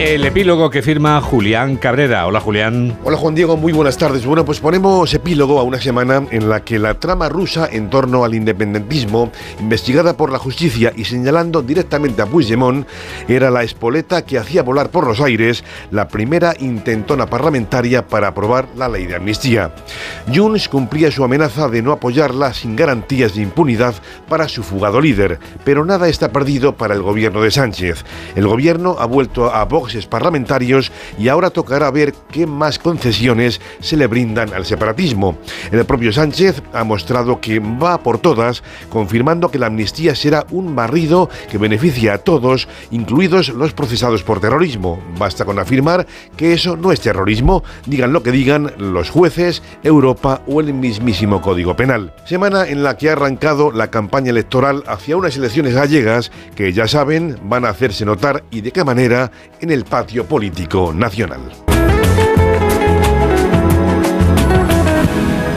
El epílogo que firma Julián Cabrera. Hola Julián. Hola Juan Diego, muy buenas tardes. Bueno, pues ponemos epílogo a una semana en la que la trama rusa en torno al independentismo, investigada por la justicia y señalando directamente a Puigdemont, era la espoleta que hacía volar por los aires la primera intentona parlamentaria para aprobar la ley de amnistía. Junts cumplía su amenaza de no apoyarla sin garantías de impunidad para su fugado líder, pero nada está perdido para el gobierno de Sánchez. El gobierno ha vuelto a Vox parlamentarios y ahora tocará ver qué más concesiones se le brindan al separatismo. El propio Sánchez ha mostrado que va por todas, confirmando que la amnistía será un barrido que beneficia a todos, incluidos los procesados por terrorismo. Basta con afirmar que eso no es terrorismo, digan lo que digan los jueces, Europa o el mismísimo Código Penal. Semana en la que ha arrancado la campaña electoral hacia unas elecciones gallegas que ya saben van a hacerse notar y de qué manera en el patio político nacional.